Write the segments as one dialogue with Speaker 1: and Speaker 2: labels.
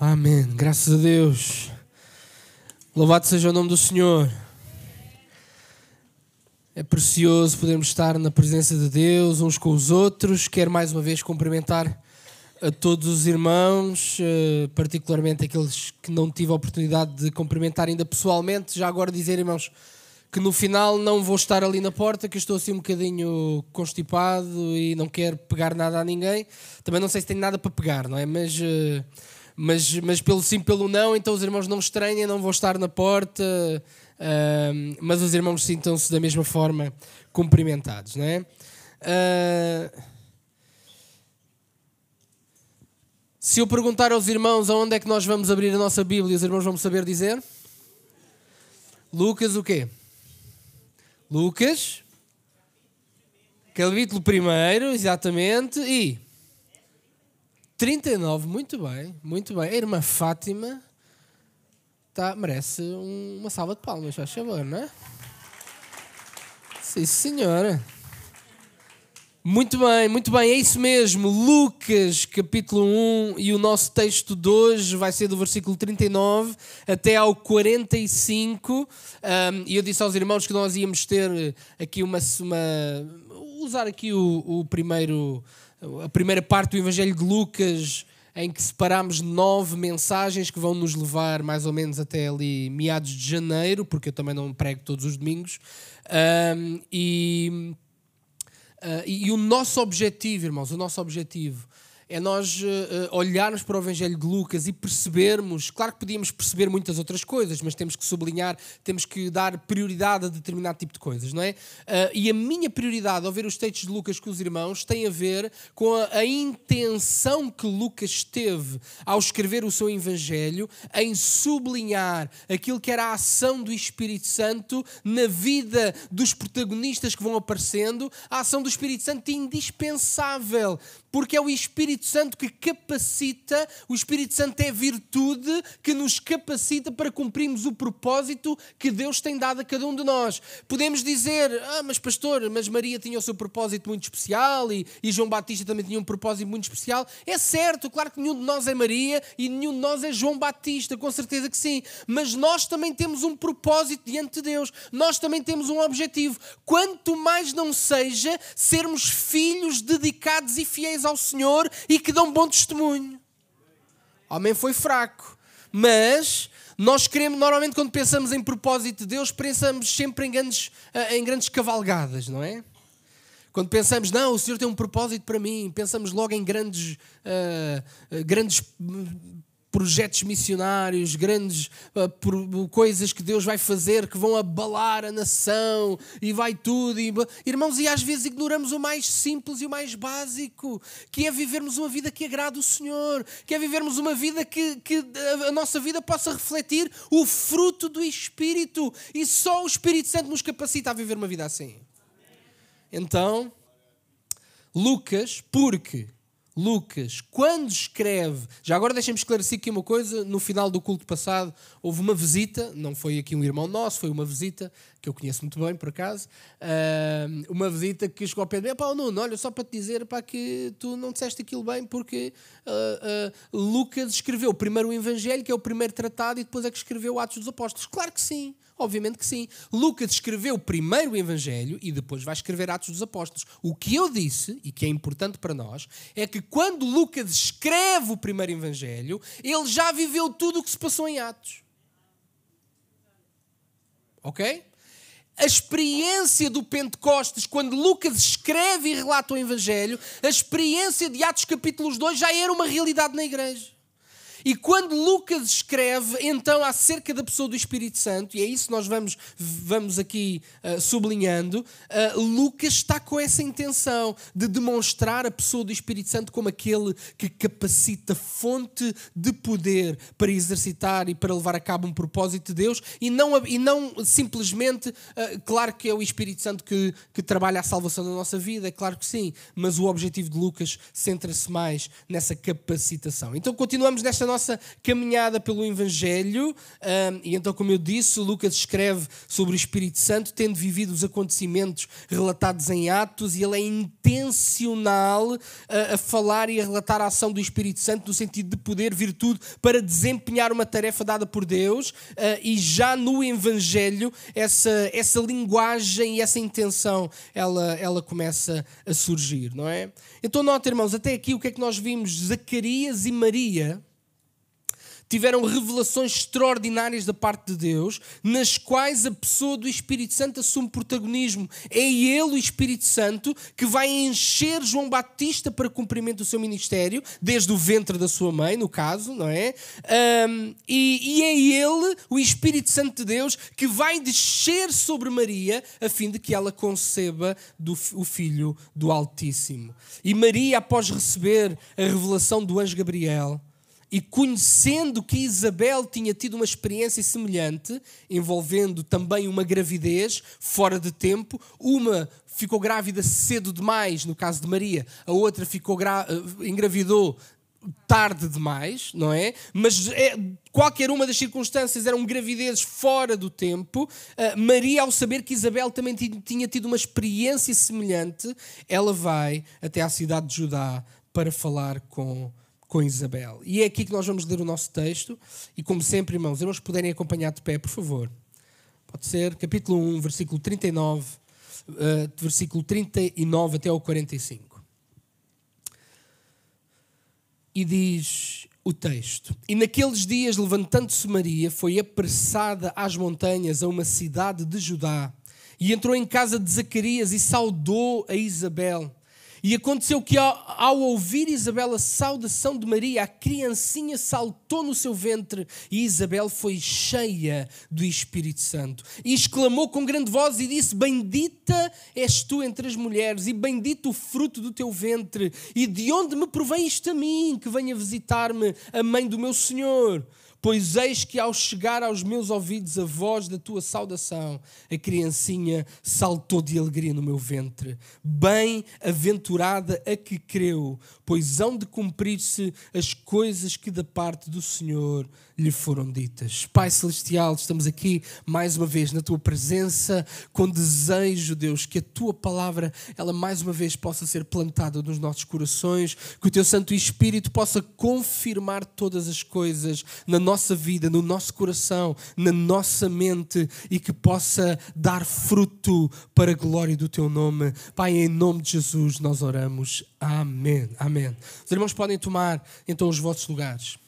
Speaker 1: Amém. Graças a Deus. Louvado seja o nome do Senhor. É precioso podermos estar na presença de Deus uns com os outros. Quero mais uma vez cumprimentar a todos os irmãos, eh, particularmente aqueles que não tive a oportunidade de cumprimentar ainda pessoalmente. Já agora dizer, irmãos, que no final não vou estar ali na porta, que estou assim um bocadinho constipado e não quero pegar nada a ninguém. Também não sei se tenho nada para pegar, não é? Mas eh, mas, mas pelo sim, pelo não, então os irmãos não estranhem, não vou estar na porta, uh, mas os irmãos sintam-se da mesma forma cumprimentados, não é? Uh, se eu perguntar aos irmãos aonde é que nós vamos abrir a nossa Bíblia, os irmãos vão saber dizer? Lucas o quê? Lucas, capítulo primeiro, exatamente, e 39, muito bem, muito bem. A irmã Fátima tá, merece um, uma salva de palmas, faz favor, não é? Sim, senhora. Muito bem, muito bem, é isso mesmo. Lucas, capítulo 1, e o nosso texto de hoje vai ser do versículo 39 até ao 45. Um, e eu disse aos irmãos que nós íamos ter aqui uma. uma usar aqui o, o primeiro a primeira parte do Evangelho de Lucas, em que separamos nove mensagens que vão nos levar mais ou menos até ali meados de janeiro, porque eu também não prego todos os domingos. Um, e, uh, e o nosso objetivo, irmãos, o nosso objetivo é nós uh, olharmos para o Evangelho de Lucas e percebermos, claro que podíamos perceber muitas outras coisas, mas temos que sublinhar, temos que dar prioridade a determinado tipo de coisas, não é? Uh, e a minha prioridade ao ver os textos de Lucas com os irmãos tem a ver com a, a intenção que Lucas teve ao escrever o seu Evangelho em sublinhar aquilo que era a ação do Espírito Santo na vida dos protagonistas que vão aparecendo, a ação do Espírito Santo indispensável porque é o Espírito Santo que capacita, o Espírito Santo é virtude que nos capacita para cumprirmos o propósito que Deus tem dado a cada um de nós. Podemos dizer, ah, mas pastor, mas Maria tinha o seu propósito muito especial e, e João Batista também tinha um propósito muito especial. É certo, claro que nenhum de nós é Maria e nenhum de nós é João Batista, com certeza que sim. Mas nós também temos um propósito diante de Deus, nós também temos um objetivo. Quanto mais não seja sermos filhos dedicados e fiéis fiéis ao Senhor e que dão bom testemunho. O homem foi fraco, mas nós queremos, normalmente, quando pensamos em propósito de Deus, pensamos sempre em grandes, eh, em grandes cavalgadas, não é? Quando pensamos, não, o Senhor tem um propósito para mim, pensamos logo em grandes, uh, grandes projetos missionários, grandes uh, por, coisas que Deus vai fazer que vão abalar a nação e vai tudo. E, irmãos, e às vezes ignoramos o mais simples e o mais básico, que é vivermos uma vida que agrada o Senhor, que é vivermos uma vida que, que a nossa vida possa refletir o fruto do Espírito. E só o Espírito Santo nos capacita a viver uma vida assim. Então, Lucas, porque Lucas, quando escreve, já agora deixem-me esclarecer aqui uma coisa: no final do culto passado houve uma visita, não foi aqui um irmão nosso, foi uma visita que eu conheço muito bem por acaso, uh, uma visita que chegou ao pé de mim: pá, Nuno, olha, só para te dizer pá, que tu não disseste aquilo bem, porque uh, uh, Lucas escreveu primeiro o Evangelho, que é o primeiro tratado, e depois é que escreveu Atos dos Apóstolos. Claro que sim. Obviamente que sim. Lucas escreveu primeiro o Evangelho e depois vai escrever Atos dos Apóstolos. O que eu disse, e que é importante para nós, é que quando Lucas escreve o primeiro Evangelho, ele já viveu tudo o que se passou em Atos. Ok? A experiência do Pentecostes, quando Lucas escreve e relata o Evangelho, a experiência de Atos capítulos 2 já era uma realidade na igreja. E quando Lucas escreve então acerca da pessoa do Espírito Santo, e é isso que nós vamos, vamos aqui uh, sublinhando, uh, Lucas está com essa intenção de demonstrar a pessoa do Espírito Santo como aquele que capacita fonte de poder para exercitar e para levar a cabo um propósito de Deus e não, e não simplesmente, uh, claro que é o Espírito Santo que, que trabalha a salvação da nossa vida, é claro que sim, mas o objetivo de Lucas centra-se mais nessa capacitação. Então continuamos nesta nossa nossa caminhada pelo Evangelho, um, e então, como eu disse, Lucas escreve sobre o Espírito Santo, tendo vivido os acontecimentos relatados em Atos, e ele é intencional uh, a falar e a relatar a ação do Espírito Santo no sentido de poder, virtude, para desempenhar uma tarefa dada por Deus, uh, e já no Evangelho, essa, essa linguagem e essa intenção ela, ela começa a surgir, não é? Então, nota, irmãos, até aqui o que é que nós vimos? Zacarias e Maria tiveram revelações extraordinárias da parte de Deus, nas quais a pessoa do Espírito Santo assume protagonismo. É ele, o Espírito Santo, que vai encher João Batista para cumprimento do seu ministério, desde o ventre da sua mãe, no caso, não é? Um, e, e é ele, o Espírito Santo de Deus, que vai descer sobre Maria, a fim de que ela conceba do, o filho do Altíssimo. E Maria, após receber a revelação do anjo Gabriel, e conhecendo que Isabel tinha tido uma experiência semelhante, envolvendo também uma gravidez fora de tempo, uma ficou grávida cedo demais, no caso de Maria, a outra ficou eh, engravidou tarde demais, não é? Mas é, qualquer uma das circunstâncias eram gravidezes fora do tempo. Uh, Maria, ao saber que Isabel também tinha tido uma experiência semelhante, ela vai até à cidade de Judá para falar com com Isabel. E é aqui que nós vamos ler o nosso texto. E como sempre, irmãos, irmãos puderem acompanhar de pé, por favor. Pode ser capítulo 1, versículo 39, uh, versículo 39 até ao 45. E diz o texto: E naqueles dias, levantando-se Maria, foi apressada às montanhas, a uma cidade de Judá, e entrou em casa de Zacarias e saudou a Isabel. E aconteceu que, ao, ouvir Isabel a saudação de Maria, a criancinha saltou no seu ventre e Isabel foi cheia do Espírito Santo. E exclamou com grande voz e disse: Bendita és tu entre as mulheres, e bendito o fruto do teu ventre. E de onde me provém isto a mim, que venha visitar-me a mãe do meu Senhor? Pois eis que ao chegar aos meus ouvidos a voz da tua saudação, a criancinha saltou de alegria no meu ventre. Bem-aventurada a que creu, pois hão de cumprir-se as coisas que da parte do Senhor lhe foram ditas. Pai Celestial, estamos aqui mais uma vez na tua presença, com desejo, Deus, que a tua palavra, ela mais uma vez possa ser plantada nos nossos corações, que o teu Santo Espírito possa confirmar todas as coisas na nossa vida, no nosso coração, na nossa mente e que possa dar fruto para a glória do teu nome. Pai, em nome de Jesus nós oramos. Amém. Amém. Os irmãos podem tomar então os vossos lugares.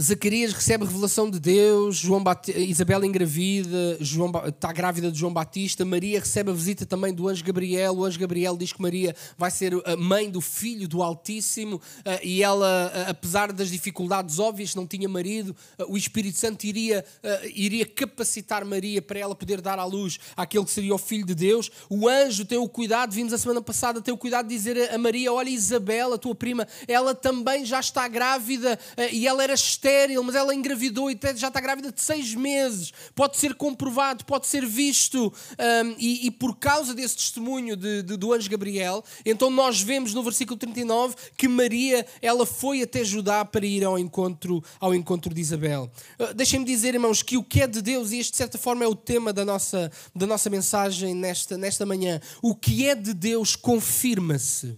Speaker 1: Zacarias recebe revelação de Deus, João. Isabel engravida, João está grávida de João Batista, Maria recebe a visita também do anjo Gabriel. O anjo Gabriel diz que Maria vai ser a mãe do filho do Altíssimo eh, e ela, eh, apesar das dificuldades óbvias, não tinha marido, eh, o Espírito Santo iria, iria capacitar Maria para ela poder dar à luz aquele que seria o filho de Deus. O anjo tem o cuidado, vimos a semana passada, tem o cuidado de dizer a Maria: Olha, Isabel, a tua prima, ela também já está grávida e ela era estéril estéril, mas ela engravidou e já está grávida de seis meses. Pode ser comprovado, pode ser visto. Um, e, e, por causa desse testemunho de, de, do anjo Gabriel, então nós vemos no versículo 39 que Maria ela foi até Judá para ir ao encontro, ao encontro de Isabel. Uh, Deixem-me dizer, irmãos, que o que é de Deus, e este de certa forma é o tema da nossa, da nossa mensagem nesta, nesta manhã, o que é de Deus confirma-se.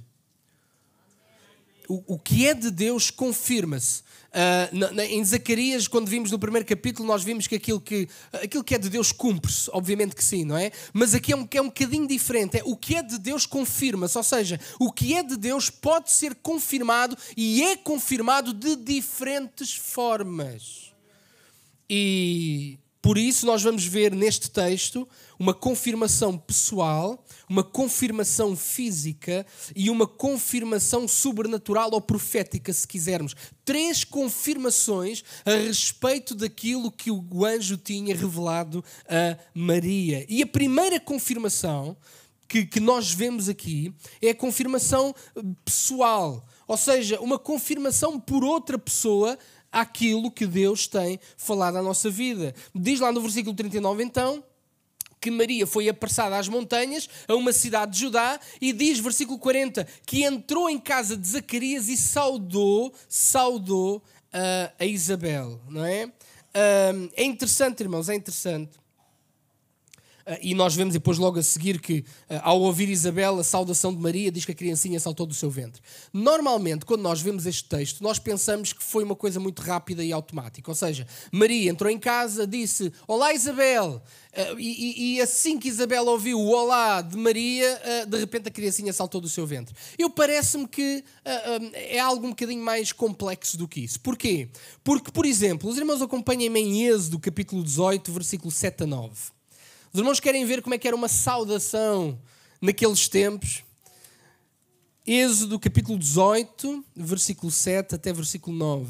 Speaker 1: O, o que é de Deus confirma-se. Uh, em Zacarias, quando vimos no primeiro capítulo, nós vimos que aquilo que, aquilo que é de Deus cumpre-se, obviamente que sim, não é? Mas aqui é um, é um bocadinho diferente. É, o que é de Deus confirma-se, ou seja, o que é de Deus pode ser confirmado e é confirmado de diferentes formas. E por isso, nós vamos ver neste texto uma confirmação pessoal, uma confirmação física e uma confirmação sobrenatural ou profética, se quisermos. Três confirmações a respeito daquilo que o anjo tinha revelado a Maria. E a primeira confirmação que, que nós vemos aqui é a confirmação pessoal, ou seja, uma confirmação por outra pessoa aquilo que Deus tem falado à nossa vida. Diz lá no versículo 39, então, que Maria foi apressada às montanhas, a uma cidade de Judá, e diz, versículo 40, que entrou em casa de Zacarias e saudou, saudou uh, a Isabel, não é? Uh, é interessante, irmãos, é interessante e nós vemos depois logo a seguir que, ah, ao ouvir Isabel, a saudação de Maria diz que a criancinha saltou do seu ventre. Normalmente, quando nós vemos este texto, nós pensamos que foi uma coisa muito rápida e automática. Ou seja, Maria entrou em casa, disse: Olá, Isabel. Ah, e, e, assim que Isabel ouviu o olá de Maria, de repente a criancinha saltou do seu ventre. Eu parece-me que é algo um bocadinho mais complexo do que isso. Porquê? Porque, por exemplo, os irmãos acompanhem-me em Êxodo, capítulo 18, versículo 7 a 9. Os irmãos querem ver como é que era uma saudação naqueles tempos. Êxodo capítulo 18, versículo 7 até versículo 9.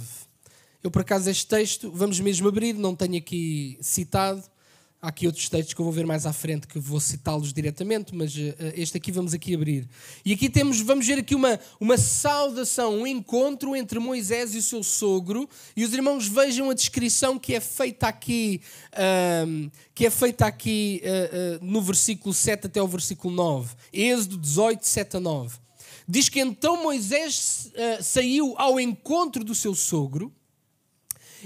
Speaker 1: Eu, por acaso, este texto, vamos mesmo abrir, não tenho aqui citado, Há aqui outros textos que eu vou ver mais à frente que vou citá-los diretamente, mas uh, este aqui vamos aqui abrir. E aqui temos, vamos ver aqui uma, uma saudação, um encontro entre Moisés e o seu sogro. E os irmãos vejam a descrição que é feita aqui, uh, que é feita aqui uh, no versículo 7 até o versículo 9. Êxodo 18, 7 a 9. Diz que então Moisés saiu ao encontro do seu sogro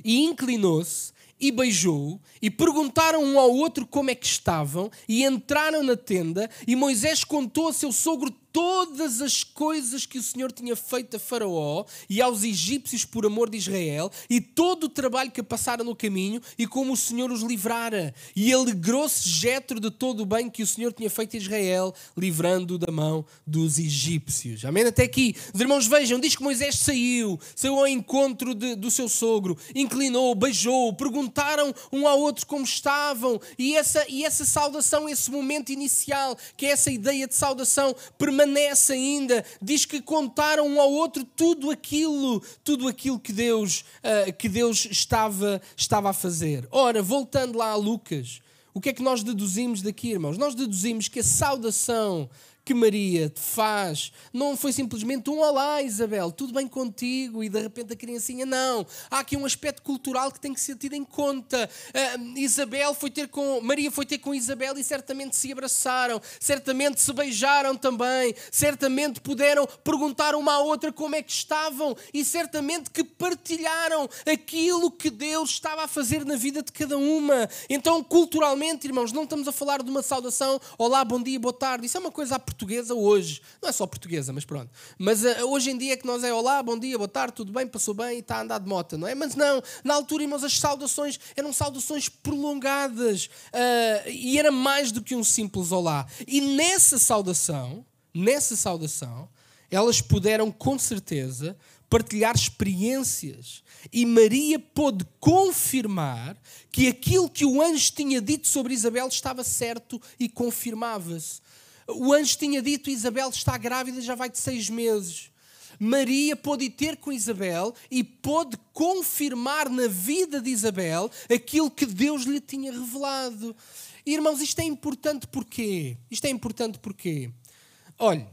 Speaker 1: e inclinou-se e beijou, e perguntaram um ao outro como é que estavam, e entraram na tenda, e Moisés contou a seu sogro todas as coisas que o Senhor tinha feito a Faraó e aos egípcios por amor de Israel, e todo o trabalho que passaram no caminho, e como o Senhor os livrara. E alegrou-se Jetro de todo o bem que o Senhor tinha feito a Israel, livrando da mão dos egípcios. Amém? Até aqui. Os irmãos vejam, diz que Moisés saiu, saiu ao encontro de, do seu sogro, inclinou, beijou, perguntaram um ao outro como estavam, e essa, e essa saudação, esse momento inicial, que é essa ideia de saudação, permanece ainda, diz que contaram um ao outro tudo aquilo, tudo aquilo que Deus, uh, que Deus estava, estava a fazer. Ora, voltando lá a Lucas, o que é que nós deduzimos daqui, irmãos? Nós deduzimos que a saudação que Maria te faz não foi simplesmente um olá, Isabel, tudo bem contigo e de repente a criancinha. Não. Há aqui um aspecto cultural que tem que ser tido em conta. Uh, Isabel foi ter com. Maria foi ter com Isabel e certamente se abraçaram, certamente se beijaram também, certamente puderam perguntar uma à outra como é que estavam e certamente que partilharam aquilo que Deus estava a fazer na vida de cada uma. Então, culturalmente, irmãos, não estamos a falar de uma saudação, olá, bom dia, boa tarde. Isso é uma coisa à portuguesa hoje. Não é só portuguesa, mas pronto. Mas uh, hoje em dia é que nós é olá, bom dia, boa tarde, tudo bem, passou bem e está a andar de moto, não é? Mas não, na altura, irmãos, as saudações eram saudações prolongadas uh, e era mais do que um simples olá. E nessa saudação, nessa saudação, elas puderam com certeza partilhar experiências. E Maria pôde confirmar que aquilo que o anjo tinha dito sobre Isabel estava certo e confirmava-se. O anjo tinha dito: Isabel está grávida, já vai de seis meses. Maria pôde ter com Isabel e pôde confirmar na vida de Isabel aquilo que Deus lhe tinha revelado. Irmãos, isto é importante porquê? Isto é importante porquê? Olhe,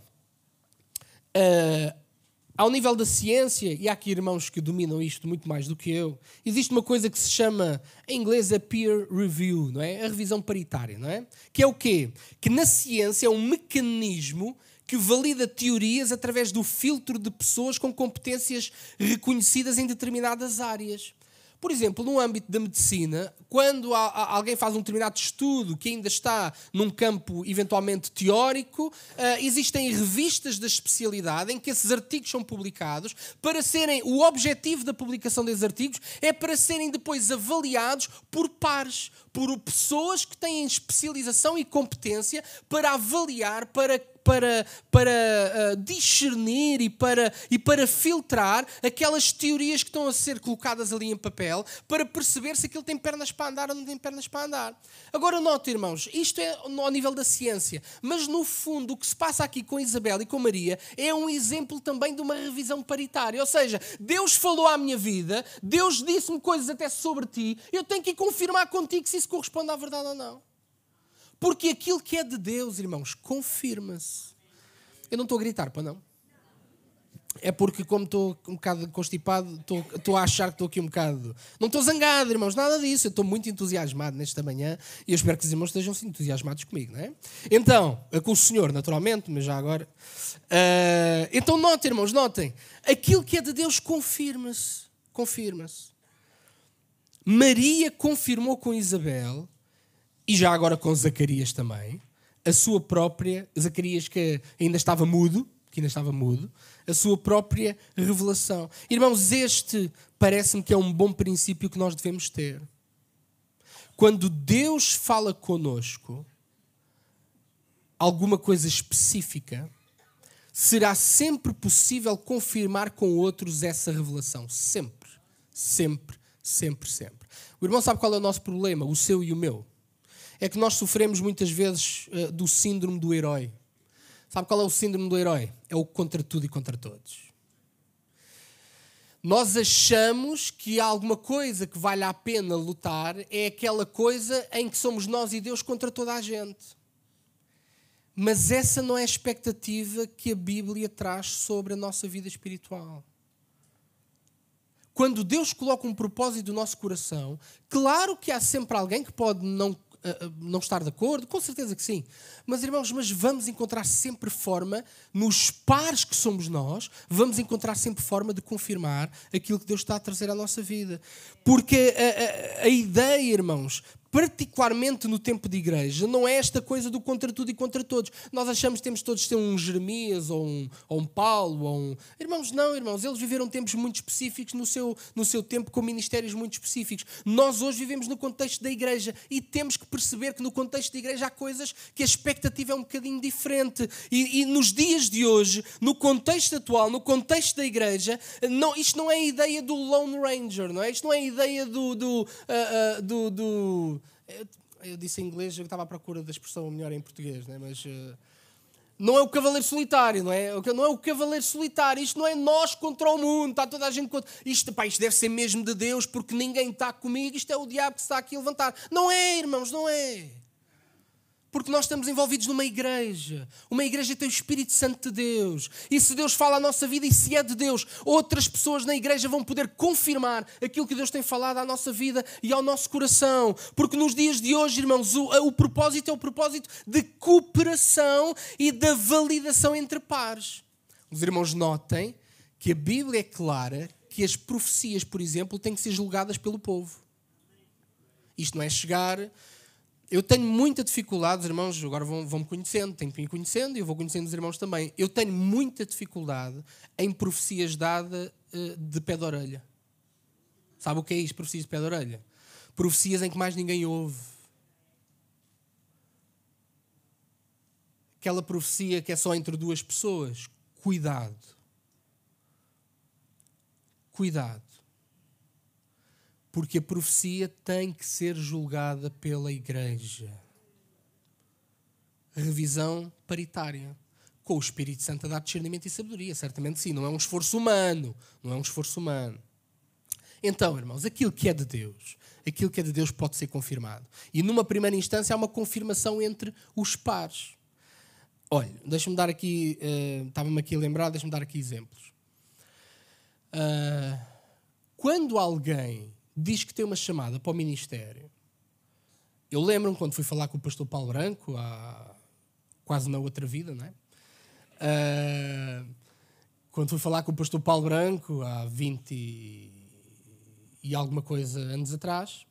Speaker 1: uh, ao nível da ciência, e há aqui irmãos que dominam isto muito mais do que eu, existe uma coisa que se chama, em inglês, a peer review, não é? A revisão paritária, não é? Que é o quê? Que na ciência é um mecanismo que valida teorias através do filtro de pessoas com competências reconhecidas em determinadas áreas. Por exemplo, no âmbito da medicina, quando alguém faz um determinado estudo que ainda está num campo eventualmente teórico, eh, existem revistas da especialidade em que esses artigos são publicados para serem. O objetivo da publicação desses artigos é para serem depois avaliados por pares, por pessoas que têm especialização e competência para avaliar, para para, para uh, discernir e para, e para filtrar aquelas teorias que estão a ser colocadas ali em papel para perceber se aquilo tem pernas para andar ou não tem pernas para andar. Agora, note, irmãos, isto é ao nível da ciência, mas no fundo o que se passa aqui com Isabel e com Maria é um exemplo também de uma revisão paritária. Ou seja, Deus falou à minha vida, Deus disse-me coisas até sobre ti, eu tenho que confirmar contigo se isso corresponde à verdade ou não. Porque aquilo que é de Deus, irmãos, confirma-se. Eu não estou a gritar, para não. é porque, como estou um bocado constipado, estou a achar que estou aqui um bocado. Não estou zangado, irmãos, nada disso. Eu estou muito entusiasmado nesta manhã e eu espero que os irmãos estejam entusiasmados comigo, não é? Então, com o Senhor, naturalmente, mas já agora. Uh, então, notem, irmãos, notem. Aquilo que é de Deus confirma-se. Confirma-se. Maria confirmou com Isabel, e já agora com Zacarias também, a sua própria. Zacarias que ainda estava mudo, que ainda estava mudo, a sua própria revelação. Irmãos, este parece-me que é um bom princípio que nós devemos ter. Quando Deus fala conosco alguma coisa específica, será sempre possível confirmar com outros essa revelação. Sempre, sempre, sempre, sempre. O irmão sabe qual é o nosso problema, o seu e o meu? É que nós sofremos muitas vezes uh, do síndrome do herói. Sabe qual é o síndrome do herói? É o contra tudo e contra todos. Nós achamos que alguma coisa que vale a pena lutar é aquela coisa em que somos nós e Deus contra toda a gente. Mas essa não é a expectativa que a Bíblia traz sobre a nossa vida espiritual. Quando Deus coloca um propósito no nosso coração, claro que há sempre alguém que pode não não estar de acordo? Com certeza que sim. Mas, irmãos, mas vamos encontrar sempre forma, nos pares que somos nós, vamos encontrar sempre forma de confirmar aquilo que Deus está a trazer à nossa vida. Porque a, a, a ideia, irmãos, particularmente no tempo de igreja, não é esta coisa do contra tudo e contra todos. Nós achamos que temos todos de ter um Jeremias ou um, ou um Paulo ou um... Irmãos, não, irmãos. Eles viveram tempos muito específicos no seu, no seu tempo com ministérios muito específicos. Nós hoje vivemos no contexto da igreja e temos que perceber que no contexto da igreja há coisas que a expectativa é um bocadinho diferente. E, e nos dias de hoje, no contexto atual, no contexto da igreja, não, isto não é a ideia do Lone Ranger, não é? Isto não é a ideia do, do, uh, uh, do, do eu disse em inglês, eu estava à procura da expressão melhor em português, né? mas uh, não é o cavaleiro solitário, não é? Não é o cavaleiro solitário, isto não é nós contra o mundo, está toda a gente contra. Isto, pá, isto deve ser mesmo de Deus, porque ninguém está comigo, isto é o diabo que está aqui a levantar. Não é, irmãos, não é. Porque nós estamos envolvidos numa igreja. Uma igreja tem o Espírito Santo de Deus. E se Deus fala a nossa vida e se é de Deus, outras pessoas na igreja vão poder confirmar aquilo que Deus tem falado à nossa vida e ao nosso coração. Porque nos dias de hoje, irmãos, o, o propósito é o propósito de cooperação e da validação entre pares. Os irmãos notem que a Bíblia é clara que as profecias, por exemplo, têm que ser julgadas pelo povo. Isto não é chegar eu tenho muita dificuldade, os irmãos agora vão, vão me conhecendo, tenho que me conhecendo e eu vou conhecendo os irmãos também. Eu tenho muita dificuldade em profecias dadas uh, de pé de orelha. Sabe o que é isto, profecias de pé de orelha? Profecias em que mais ninguém ouve. Aquela profecia que é só entre duas pessoas. Cuidado. Cuidado porque a profecia tem que ser julgada pela igreja. Revisão paritária. Com o Espírito Santo a dar discernimento e sabedoria, certamente sim. Não é um esforço humano. Não é um esforço humano. Então, irmãos, aquilo que é de Deus, aquilo que é de Deus pode ser confirmado. E numa primeira instância há uma confirmação entre os pares. Olha, deixa-me dar aqui, uh, estava-me aqui a lembrar, deixa-me dar aqui exemplos. Uh, quando alguém diz que tem uma chamada para o ministério. Eu lembro-me quando fui falar com o pastor Paulo Branco, há quase na outra vida, não é? Uh, quando fui falar com o pastor Paulo Branco, há 20 e, alguma coisa anos atrás,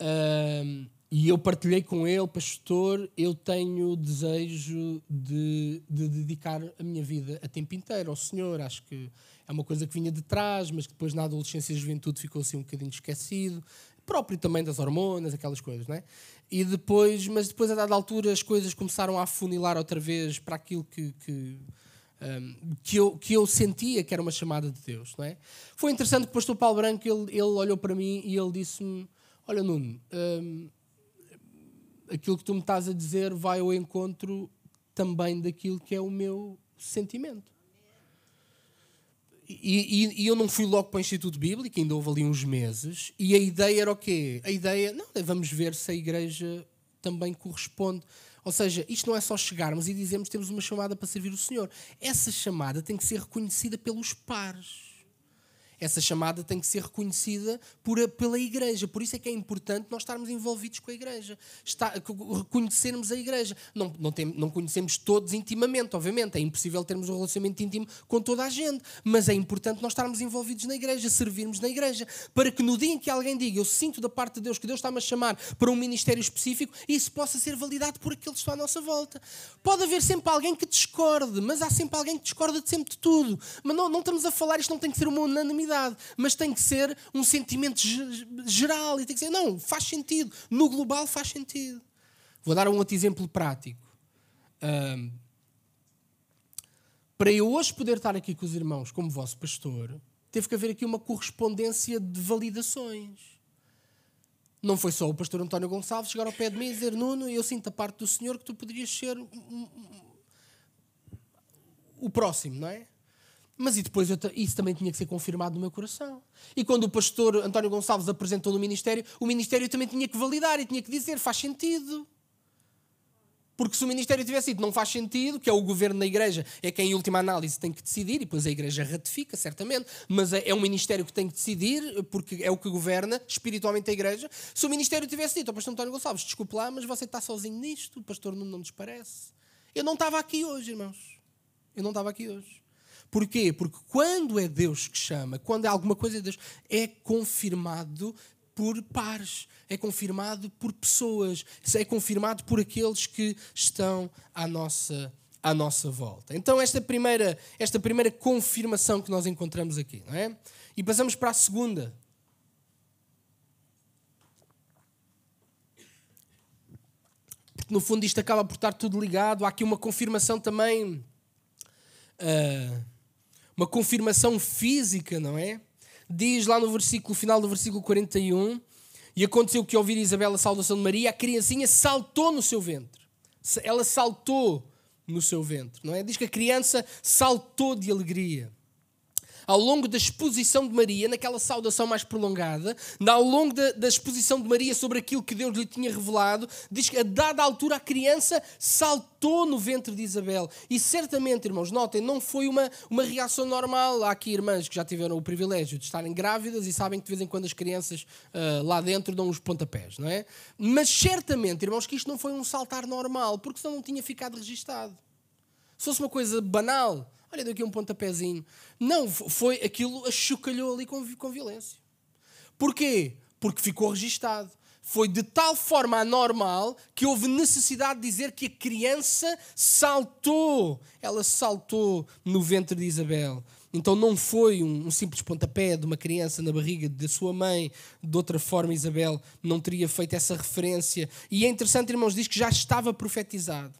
Speaker 1: uh, e eu partilhei com ele, pastor, eu tenho desejo de, de dedicar a minha vida a tempo inteiro ao Senhor. Acho que é uma coisa que vinha de trás, mas que depois na adolescência e juventude ficou assim um bocadinho esquecido. Próprio também das hormonas, aquelas coisas, não é? E depois, mas depois a dada altura as coisas começaram a afunilar outra vez para aquilo que, que um, que, eu, que eu sentia que era uma chamada de Deus. Não é? Foi interessante que o pastor Paulo Branco ele, ele olhou para mim e ele disse-me: Olha, Nuno, um, aquilo que tu me estás a dizer vai ao encontro também daquilo que é o meu sentimento. E, e, e, eu não fui logo para o Instituto Bíblico, ainda houve ali uns meses, e a ideia era o quê? A ideia, não, vamos ver se a igreja também corresponde. Ou seja, isto não é só chegarmos e dizermos que temos uma chamada para servir o Senhor. Essa chamada tem que ser reconhecida pelos pares essa chamada tem que ser reconhecida por, pela igreja. Por isso é que é importante nós estarmos envolvidos com a igreja, Está, reconhecermos a igreja. Não, não, tem, não conhecemos todos intimamente, obviamente, é impossível termos um relacionamento íntimo com toda a gente, mas é importante nós estarmos envolvidos na igreja, servirmos na igreja, para que no dia em que alguém diga eu sinto da parte de Deus que Deus está-me a chamar para um ministério específico, isso possa ser validado por aqueles que estão à nossa volta. Pode haver sempre alguém que discorde, mas há sempre alguém que discorda de sempre de tudo. Mas não, não estamos a falar, isto não tem que ser uma unanimidade mas tem que ser um sentimento geral e tem que ser, não, faz sentido, no global faz sentido. Vou dar um outro exemplo prático. Um, para eu hoje poder estar aqui com os irmãos como vosso pastor, teve que haver aqui uma correspondência de validações. Não foi só o pastor António Gonçalves chegar ao pé de mim e dizer: Nuno, eu sinto a parte do Senhor que tu poderias ser o próximo, não é? Mas e depois isso também tinha que ser confirmado no meu coração. E quando o pastor António Gonçalves apresentou no ministério, o ministério também tinha que validar e tinha que dizer faz sentido. Porque se o ministério tivesse dito não faz sentido, que é o governo da igreja, é quem em última análise tem que decidir, e depois a igreja ratifica, certamente, mas é, é um ministério que tem que decidir, porque é o que governa espiritualmente a igreja. Se o ministério tivesse dito ao pastor António Gonçalves, desculpe lá, mas você está sozinho nisto, o pastor não, não nos parece. Eu não estava aqui hoje, irmãos. Eu não estava aqui hoje. Porquê? Porque quando é Deus que chama, quando é alguma coisa de Deus, é confirmado por pares, é confirmado por pessoas, é confirmado por aqueles que estão à nossa, à nossa volta. Então, esta primeira, esta primeira confirmação que nós encontramos aqui, não é? E passamos para a segunda. Porque, no fundo, isto acaba por estar tudo ligado. Há aqui uma confirmação também. Uh, uma confirmação física, não é? Diz lá no versículo final do versículo 41: E aconteceu que, ao ouvir Isabel a saudação de Maria, a criancinha saltou no seu ventre. Ela saltou no seu ventre, não é? Diz que a criança saltou de alegria ao longo da exposição de Maria, naquela saudação mais prolongada, ao longo da, da, exposição de Maria sobre aquilo que Deus lhe tinha revelado, diz que a dada altura a criança saltou no ventre de Isabel. E certamente, irmãos, notem, não foi uma, uma reação normal. Há aqui irmãs que já tiveram o privilégio de estarem grávidas e sabem que de vez em quando as crianças uh, lá dentro dão os pontapés, não é? Mas certamente, irmãos, que isto não foi um saltar normal, porque senão não tinha ficado registado. Se fosse uma coisa banal, olha, deu aqui um pontapézinho. Não, foi aquilo, achocalhou ali com, com violência. Porquê? Porque ficou registado. Foi de tal forma anormal que houve necessidade de dizer que a criança saltou. Ela saltou no ventre de Isabel. Então não foi um, um, simples pontapé de uma criança na barriga da sua mãe. De outra forma, Isabel não teria feito essa referência. E é interessante, irmãos, diz que já estava profetizado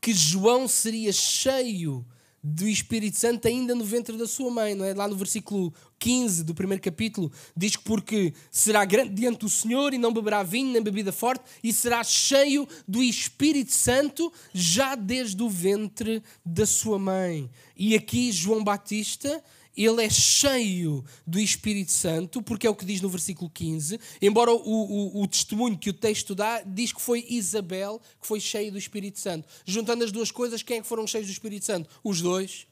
Speaker 1: que João seria cheio do Espírito Santo ainda no ventre da sua mãe, não é? Lá no versículo 15 do primeiro capítulo, diz que porque será grande diante do Senhor e não beberá vinho nem bebida forte e será cheio do Espírito Santo já desde o ventre da sua mãe. E aqui João Batista ele é cheio do Espírito Santo, porque é o que diz no versículo 15. Embora o, o, o, testemunho que o texto dá diz que foi Isabel que foi cheia do Espírito Santo. Juntando as duas coisas, quem é que foram cheios do Espírito Santo? Os dois.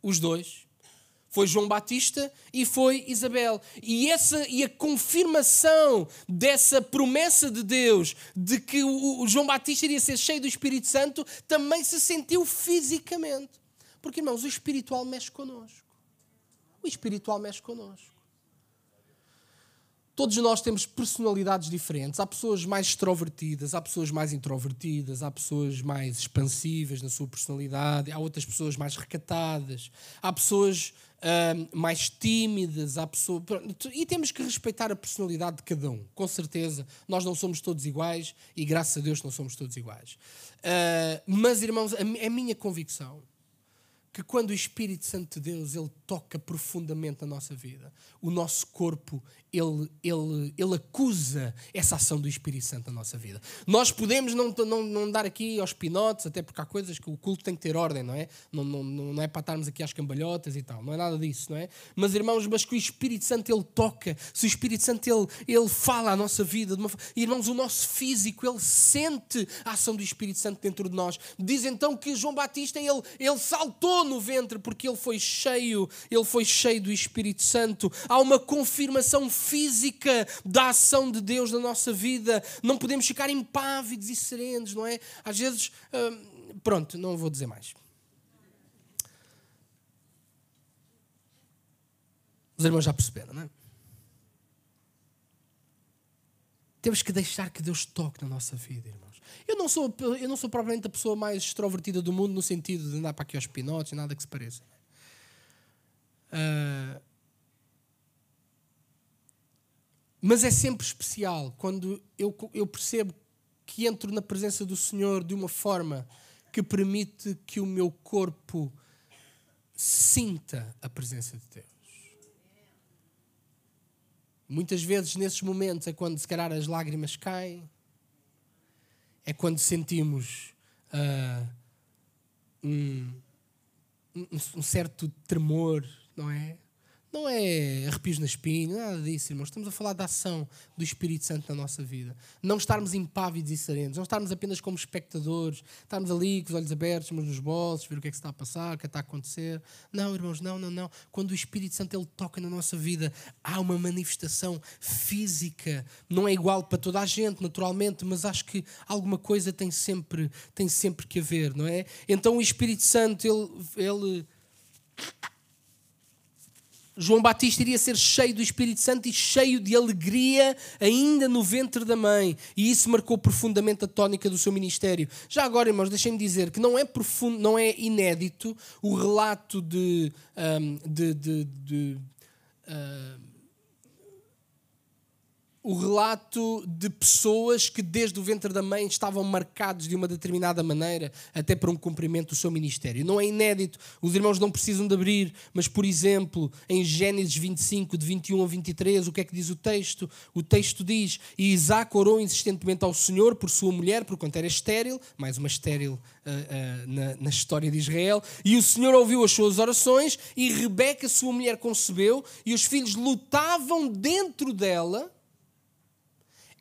Speaker 1: Os dois. Foi João Batista e foi Isabel. E, essa, e a confirmação dessa promessa de Deus de que o, o João Batista iria ser cheio do Espírito Santo também se sentiu fisicamente. Porque, irmãos, o espiritual mexe connosco. O espiritual mexe connosco. Todos nós temos personalidades diferentes. Há pessoas mais extrovertidas, há pessoas mais introvertidas, há pessoas mais expansivas na sua personalidade, há outras pessoas mais recatadas, há pessoas uh, mais tímidas, há pessoas. E temos que respeitar a personalidade de cada um, com certeza. Nós não somos todos iguais e, graças a Deus, não somos todos iguais. Uh, mas, irmãos, a, a minha convicção que quando o Espírito Santo de Deus ele toca profundamente a nossa vida, o nosso corpo ele, ele, ele acusa essa ação do Espírito Santo na nossa vida. Nós podemos não, não, não dar aqui aos pinotes, até porque há coisas que o culto tem que ter ordem, não é? Não, não, não é para estarmos aqui às cambalhotas e tal, não é nada disso, não é? Mas irmãos, mas que o Espírito Santo ele toca, se o Espírito Santo ele, ele fala a nossa vida, uma, irmãos, o nosso físico ele sente a ação do Espírito Santo dentro de nós. Diz então que João Batista ele, ele saltou no ventre porque ele foi cheio, ele foi cheio do Espírito Santo. Há uma confirmação física da ação de Deus na nossa vida. Não podemos ficar impávidos e serenos, não é? Às vezes, hum, pronto, não vou dizer mais. Os irmãos já perceberam, não é? Temos que deixar que Deus toque na nossa vida, irmão. Eu não sou, eu não sou propriamente a pessoa mais extrovertida do mundo no sentido de andar para aqui aos pinotes, nada que se pareça. Uh, mas é sempre especial quando eu, eu percebo que entro na presença do Senhor de uma forma que permite que o meu corpo sinta a presença de Deus. Muitas vezes nesses momentos é quando se calhar as lágrimas caem, é quando sentimos uh, um, um, certo tremor, não é? Não é arrepios na espinha, nada disso, irmãos. Estamos a falar da ação do Espírito Santo na nossa vida. Não estarmos impávidos e serenos, não estarmos apenas como espectadores, estarmos ali com os olhos abertos, mas nos bolsos, ver o que é que está a passar, o que é está a acontecer. Não, irmãos, não, não, não. Quando o Espírito Santo ele toca na nossa vida, há uma manifestação física. Não é igual para toda a gente, naturalmente, mas acho que alguma coisa tem sempre, tem sempre que haver, não é? Então o Espírito Santo, ele, ele João Batista iria ser cheio do Espírito Santo e cheio de alegria ainda no ventre da mãe. E isso marcou profundamente a tónica do seu ministério. Já agora, irmãos, deixem-me dizer que não é, profundo, não é inédito o relato de, um, de, de, de uh, o relato de pessoas que desde o ventre da mãe estavam marcados de uma determinada maneira até para um cumprimento do seu ministério. Não é inédito, os irmãos não precisam de abrir, mas por exemplo, em Gênesis 25, de 21 a 23, o que é que diz o texto? O texto diz: E Isaac orou insistentemente ao Senhor por sua mulher, por quanto era estéril, mais uma estéril uh, uh, na, na história de Israel, e o Senhor ouviu as suas orações, e Rebeca, sua mulher, concebeu, e os filhos lutavam dentro dela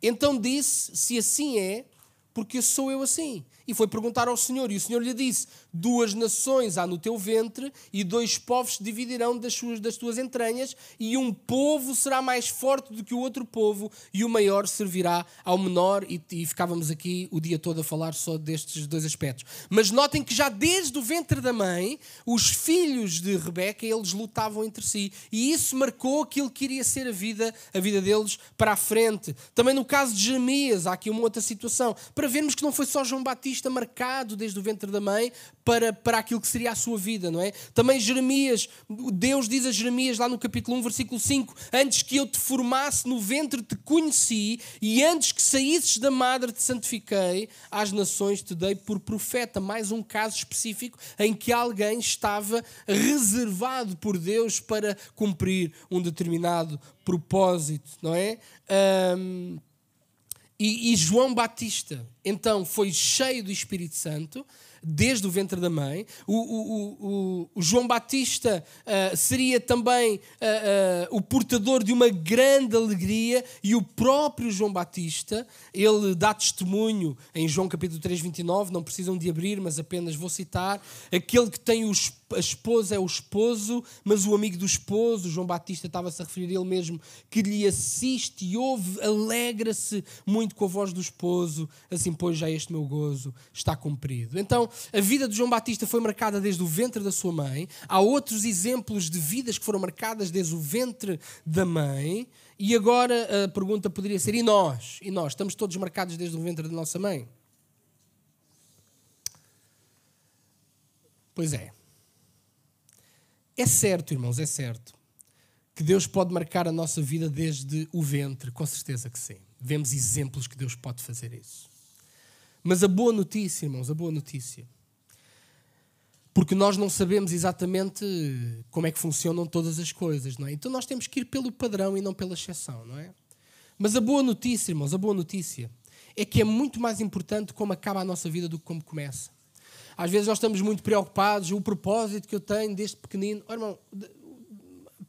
Speaker 1: então disse: Se assim é, porque sou eu assim. E foi perguntar ao Senhor, e o Senhor lhe disse: Duas nações há no teu ventre, e dois povos se dividirão das, suas, das tuas entranhas, e um povo será mais forte do que o outro povo, e o maior servirá ao menor. E, e ficávamos aqui o dia todo a falar só destes dois aspectos. Mas notem que já desde o ventre da mãe, os filhos de Rebeca, eles lutavam entre si, e isso marcou aquilo que iria ser a vida, a vida deles para a frente. Também no caso de Jeremias, há aqui uma outra situação, para vermos que não foi só João Batista marcado desde o ventre da mãe, para, para aquilo que seria a sua vida, não é? Também Jeremias, Deus diz a Jeremias lá no capítulo 1, versículo 5: Antes que eu te formasse no ventre te conheci, e antes que saísses da madre te santifiquei, às nações te dei por profeta. Mais um caso específico em que alguém estava reservado por Deus para cumprir um determinado propósito, não é? Um, e, e João Batista, então, foi cheio do Espírito Santo desde o ventre da mãe. O, o, o, o João Batista uh, seria também uh, uh, o portador de uma grande alegria e o próprio João Batista, ele dá testemunho em João capítulo 3, 29, não precisam de abrir, mas apenas vou citar, aquele que tem os a esposa é o esposo, mas o amigo do esposo, João Batista estava-se a referir ele mesmo, que lhe assiste e ouve, alegra-se muito com a voz do esposo, assim pois já este meu gozo está cumprido. Então, a vida de João Batista foi marcada desde o ventre da sua mãe. Há outros exemplos de vidas que foram marcadas desde o ventre da mãe. E agora a pergunta poderia ser: e nós? E nós? Estamos todos marcados desde o ventre da nossa mãe? Pois é. É certo, irmãos, é certo. Que Deus pode marcar a nossa vida desde o ventre, com certeza que sim. Vemos exemplos que Deus pode fazer isso. Mas a boa notícia, irmãos, a boa notícia porque nós não sabemos exatamente como é que funcionam todas as coisas, não é? Então nós temos que ir pelo padrão e não pela exceção, não é? Mas a boa notícia, irmãos, a boa notícia é que é muito mais importante como acaba a nossa vida do que como começa. Às vezes nós estamos muito preocupados, o propósito que eu tenho desde pequenino. Oh, irmão,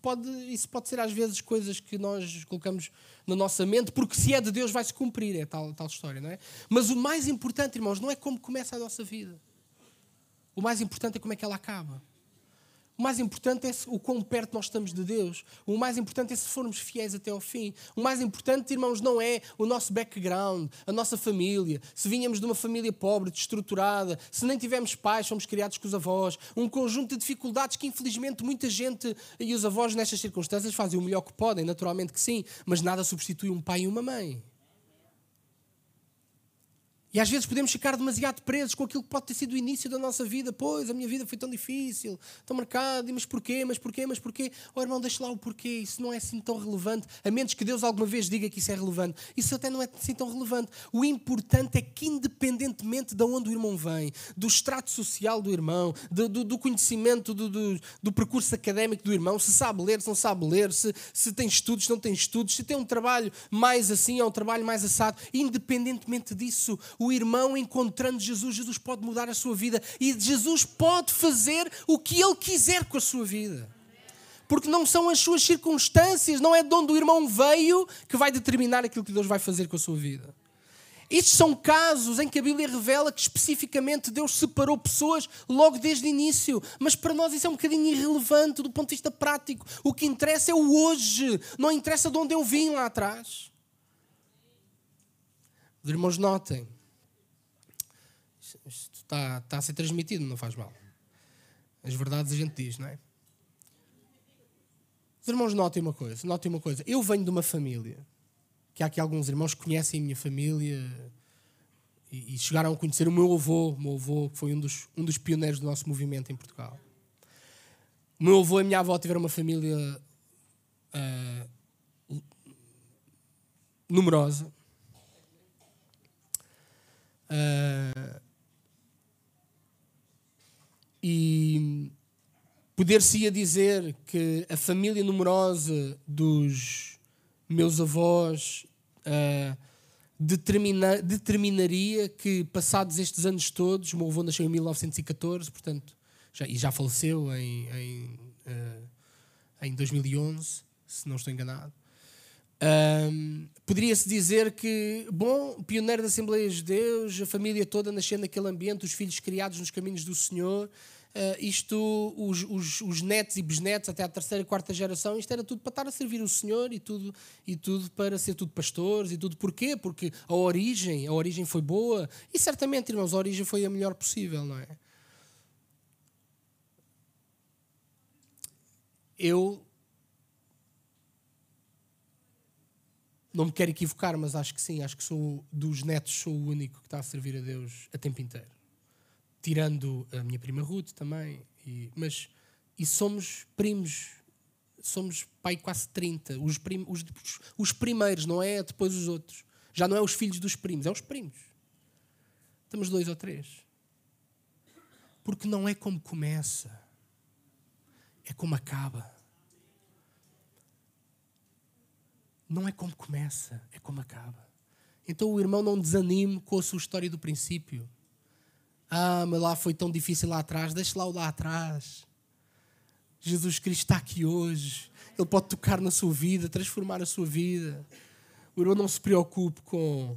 Speaker 1: pode, isso pode ser às vezes coisas que nós colocamos na nossa mente, porque se é de Deus vai se cumprir, é tal, tal história, não é? Mas o mais importante, irmãos, não é como começa a nossa vida. O mais importante é como é que ela acaba. O mais importante é o quão perto nós estamos de Deus. O mais importante é se formos fiéis até ao fim. O mais importante, irmãos, não é o nosso background, a nossa família. Se vinhamos de uma família pobre, destruturada, se nem tivemos pais, fomos criados com os avós. Um conjunto de dificuldades que, infelizmente, muita gente e os avós nestas circunstâncias fazem o melhor que podem, naturalmente que sim, mas nada substitui um pai e uma mãe. E às vezes podemos ficar demasiado presos com aquilo que pode ter sido o início da nossa vida. Pois, a minha vida foi tão difícil, tão marcada, mas porquê, mas porquê, mas porquê? Oh irmão, deixa lá o porquê, isso não é assim tão relevante, a menos que Deus alguma vez diga que isso é relevante. Isso até não é assim tão relevante. O importante é que, independentemente de onde o irmão vem, do extrato social do irmão, do, do, do conhecimento do, do, do, percurso académico do irmão, se sabe ler, se não sabe ler, se, se tem estudos, se não tem estudos, se tem um trabalho mais assim ou um trabalho mais assado, independentemente disso, o irmão encontrando Jesus, Jesus pode mudar a sua vida e Jesus pode fazer o que ele quiser com a sua vida. Porque não são as suas circunstâncias, não é de onde o irmão veio que vai determinar aquilo que Deus vai fazer com a sua vida. Estes são casos em que a Bíblia revela que especificamente Deus separou pessoas logo desde o início. Mas para nós isso é um bocadinho irrelevante do ponto de vista prático. O que interessa é o hoje, não interessa de onde eu vim lá atrás. Os irmãos notem está, está a ser transmitido, não faz mal. As verdades a gente diz, não é? Os irmãos, notem uma coisa, notem uma coisa. Eu venho de uma família, que há aqui alguns irmãos que conhecem a minha família e, e chegaram a conhecer o meu avô, o meu avô que foi um dos, um dos pioneiros do nosso movimento em Portugal. O meu avô e a minha avó tiveram uma família uh, numerosa. Uh, e poder-se-ia dizer que a família numerosa dos meus avós uh, determina, determinaria que, passados estes anos todos, o meu avô nasceu em 1914, portanto, já, e já faleceu em, em, uh, em 2011, se não estou enganado. Um, Poderia-se dizer que, bom, pioneiro da Assembleia de Deus, a família toda nascendo naquele ambiente, os filhos criados nos caminhos do Senhor, uh, isto, os, os, os, netos e bisnetos, até a terceira e quarta geração, isto era tudo para estar a servir o Senhor e tudo, e tudo para ser tudo pastores e tudo. Porquê? Porque a origem, a origem foi boa e certamente, irmãos, a origem foi a melhor possível, não é? Eu não me quero equivocar, mas acho que sim, acho que sou dos netos, sou o único que está a servir a Deus a tempo inteiro tirando a minha prima Ruth também. E, mas e somos primos, somos pai quase 30, os, prim, os, os primeiros, não é depois os outros. Já não é os filhos dos primos, é os primos. Estamos dois ou três. Porque não é como começa, é como acaba. Não é como começa, é como acaba. Então o irmão não desanime com a sua história do princípio. Ah, mas lá foi tão difícil lá atrás. Deixe lá o lá atrás. Jesus Cristo está aqui hoje. Ele pode tocar na sua vida, transformar a sua vida. O irmão não se preocupe com,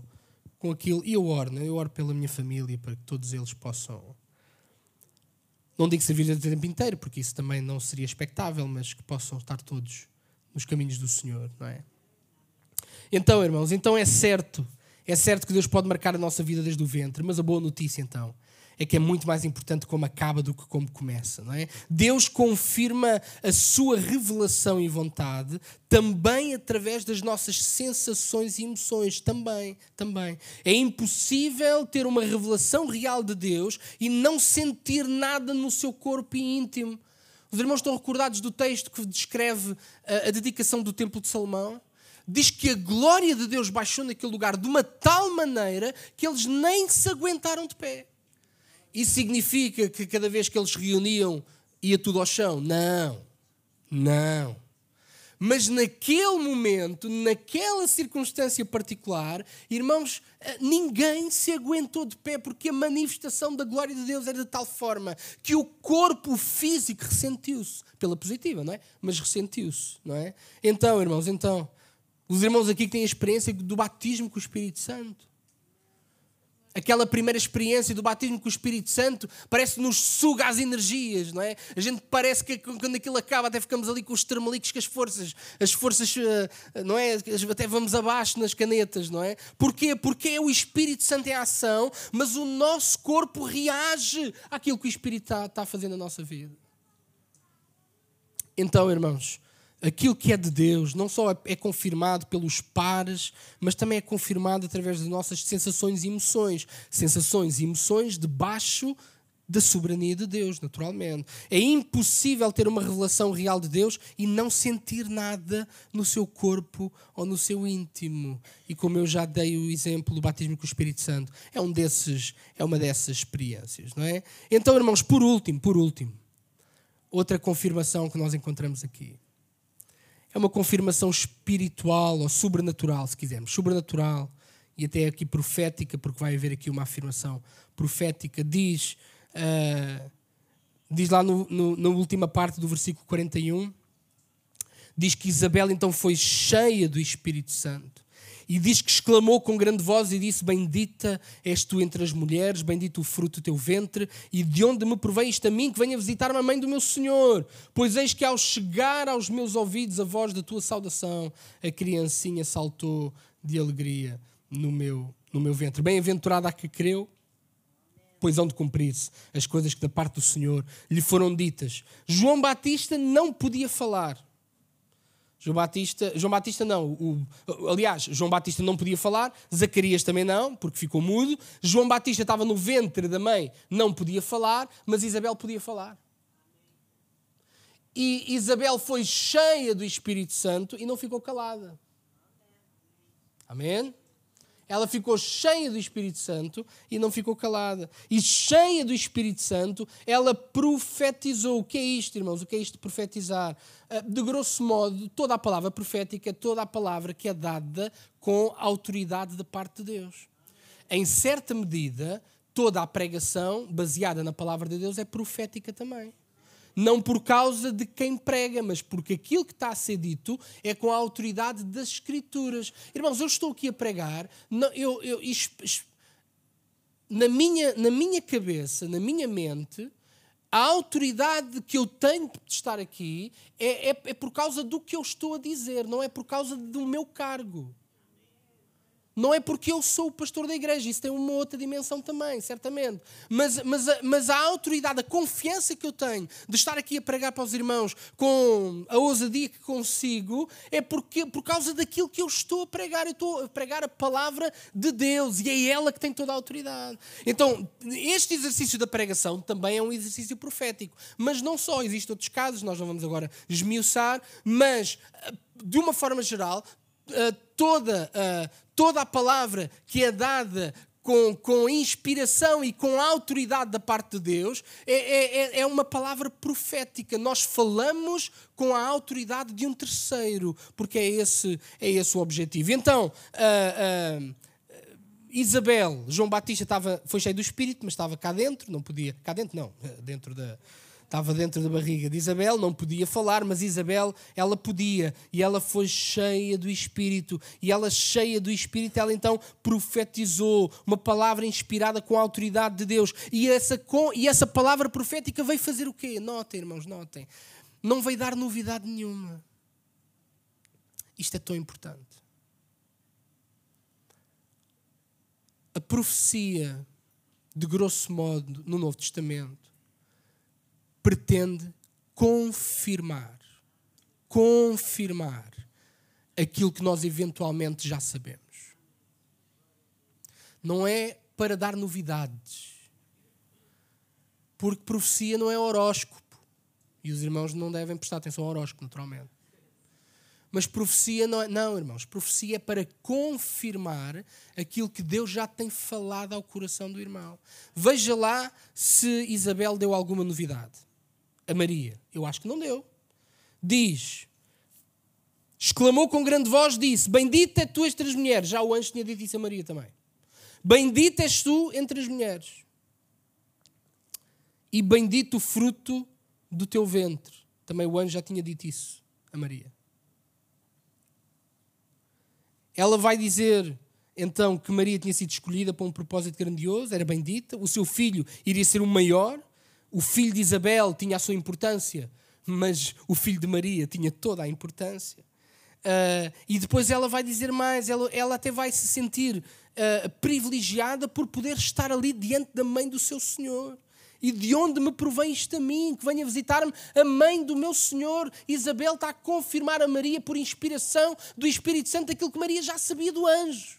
Speaker 1: com aquilo. E eu oro, né? eu oro pela minha família para que todos eles possam. Não digo servir o tempo inteiro, porque isso também não seria expectável, mas que possam estar todos nos caminhos do Senhor, não é? Então, irmãos, então é certo, é certo que Deus pode marcar a nossa vida desde o ventre, mas a boa notícia então é que é muito mais importante como acaba do que como começa, não é? Deus confirma a sua revelação e vontade também através das nossas sensações e emoções, também, também. É impossível ter uma revelação real de Deus e não sentir nada no seu corpo íntimo. Os irmãos estão recordados do texto que descreve a, a dedicação do Templo de Salomão? diz que a glória de Deus baixou naquele lugar de uma tal maneira que eles nem se aguentaram de pé. Isso significa que cada vez que eles reuniam ia tudo ao chão? Não. Não. Mas naquele momento, naquela circunstância particular, irmãos, eh, ninguém se aguentou de pé porque a manifestação da glória de Deus era de tal forma que o corpo físico ressentiu-se, pela positiva, não é? Mas ressentiu-se, não é? Então, irmãos, então, os irmãos aqui que têm a experiência do batismo com o Espírito Santo, aquela primeira experiência do batismo com o Espírito Santo parece que nos suga as energias, não é? A gente parece que quando aquilo acaba até ficamos ali com os termaliques, com as forças, as forças, eh, não é? Até vamos abaixo nas canetas, não é? Porquê? Porque é o Espírito Santo em ação, mas o nosso corpo reage àquilo que o Espírito está, está fazendo na nossa vida. Então, irmãos, aquilo que é de Deus não só é confirmado pelos pares, mas também é confirmado através das nossas sensações e emoções. Sensações e emoções debaixo da soberania de Deus, naturalmente. É impossível ter uma revelação real de Deus e não sentir nada no seu corpo ou no seu íntimo. E como eu já dei o exemplo do batismo com o Espírito Santo, é um desses, é uma dessas experiências, não é? Então, irmãos, por último, por último, outra confirmação que nós encontramos aqui é uma confirmação espiritual ou sobrenatural, se quisermos. Sobrenatural e até aqui profética, porque vai haver aqui uma afirmação profética. Diz, uh, diz lá no, no, na última parte do versículo 41, diz que Isabel então foi cheia do Espírito Santo e diz que exclamou com grande voz e disse: Bendita és tu entre as mulheres, bendito o fruto do teu ventre, e de onde me provém isto a mim que venha visitar-me a mãe do meu Senhor? Pois eis que ao chegar aos meus ouvidos a voz da tua saudação, a criancinha saltou de alegria no meu, no meu ventre. Bem-aventurada a que creu, pois hão de cumprir-se as coisas que da parte do Senhor lhe foram ditas. João Batista não podia falar João Batista, João Batista não, o, aliás, João Batista não podia falar, Zacarias também não, porque ficou mudo. João Batista estava no ventre da mãe, não podia falar, mas Isabel podia falar. E Isabel foi cheia do Espírito Santo e não ficou calada. Amém? Ela ficou cheia do Espírito Santo e não ficou calada. E cheia do Espírito Santo, ela profetizou. O que é isto, irmãos? O que é isto de profetizar? Ah, de grosso modo, toda a palavra profética é toda a palavra que é dada com autoridade da parte de Deus. Em certa medida, toda a pregação baseada na palavra de Deus é profética também não por causa de quem prega, mas porque aquilo que está a ser dito é com a autoridade das Escrituras. Irmãos, eu estou aqui a pregar, eu, eu, na, minha, na minha cabeça, na minha mente, a autoridade que eu tenho de estar aqui é, é, é por causa do que eu estou a dizer, não é por causa do meu cargo. Não é porque eu sou o pastor da igreja, isso tem uma outra dimensão também, certamente. Mas, mas, mas a autoridade, a confiança que eu tenho de estar aqui a pregar para os irmãos com a ousadia que consigo, é porque, por causa daquilo que eu estou a pregar. Eu estou a pregar a palavra de Deus e é ela que tem toda a autoridade. Então, este exercício da pregação também é um exercício profético. Mas não só, existem outros casos, nós não vamos agora esmiuçar, mas de uma forma geral, eh, toda, uh, toda a palavra que é dada com, com inspiração e com autoridade da parte de Deus é, é, é, é uma palavra profética. Nós falamos com a autoridade de um terceiro, porque é esse, é esse o objetivo. Então, uh, uh, Isabel, João Batista estava, foi cheio do Espírito, mas estava cá dentro, não podia. Cá dentro, não, dentro da estava dentro da barriga de Isabel, não podia falar, mas Isabel, ela podia, e ela foi cheia do Espírito, e ela cheia do Espírito, ela então profetizou uma palavra inspirada com a autoridade de Deus, e essa, e essa palavra profética veio fazer o quê? Notem, irmãos, notem. Não veio dar novidade nenhuma. Isto é tão importante. A profecia, de grosso modo, no Novo Testamento, pretende confirmar, confirmar aquilo que nós eventualmente já sabemos. Não é para dar novidades. Porque profecia não é horóscopo. E os irmãos não devem prestar atenção ao horóscopo, naturalmente. Mas profecia não é. Não, irmãos. Profecia é para confirmar aquilo que Deus já tem falado ao coração do irmão. Veja lá se Isabel deu alguma novidade. A Maria. Eu acho que não deu. Diz. Exclamou com grande voz, disse: Bendita tu entre as mulheres. Já o anjo tinha dito isso a Maria também. Bendita és tu entre as mulheres. E bendito o fruto do teu ventre. Também o anjo já tinha dito isso a Maria. Ela vai dizer então que Maria tinha sido escolhida para um propósito grandioso, era bendita, o seu filho iria ser o maior, o filho de Isabel tinha a sua importância, mas o filho de Maria tinha toda a importância. Uh, e depois ela vai dizer mais, ela, ela até vai se sentir uh, privilegiada por poder estar ali diante da mãe do seu Senhor. E de onde me provém isto a mim? Que venha visitar-me a mãe do meu Senhor. Isabel está a confirmar a Maria por inspiração do Espírito Santo aquilo que Maria já sabia do anjo.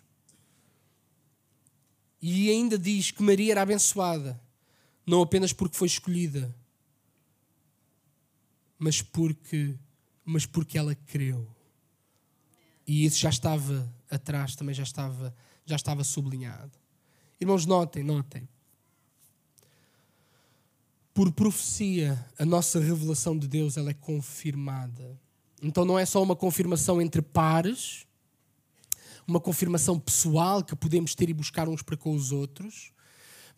Speaker 1: E ainda diz que Maria era abençoada, não apenas porque foi escolhida, mas porque, mas porque ela creu. E isso já estava atrás, também já estava, já estava sublinhado. Irmãos, notem, notem por profecia, a nossa revelação de Deus ela é confirmada. Então não é só uma confirmação entre pares, uma confirmação pessoal que podemos ter e buscar uns para com os outros,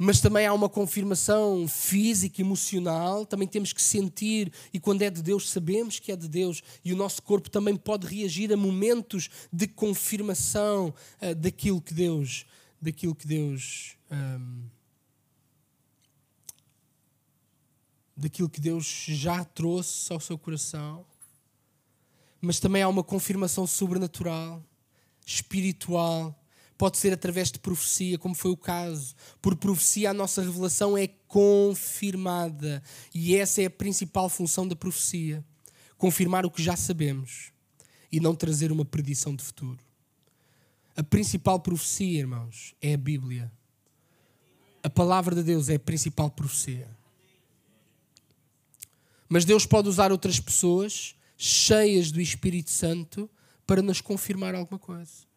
Speaker 1: mas também há uma confirmação física, emocional, também temos que sentir, e quando é de Deus, sabemos que é de Deus, e o nosso corpo também pode reagir a momentos de confirmação uh, daquilo que Deus, daquilo que Deus um, daquilo que Deus já trouxe ao seu coração, mas também há uma confirmação sobrenatural, espiritual. Pode ser através de profecia, como foi o caso. Por profecia, a nossa revelação é confirmada. E essa é a principal função da profecia: confirmar o que já sabemos e não trazer uma predição de futuro. A principal profecia, irmãos, é a Bíblia. A palavra de Deus é a principal profecia. Mas Deus pode usar outras pessoas cheias do Espírito Santo para nos confirmar alguma coisa.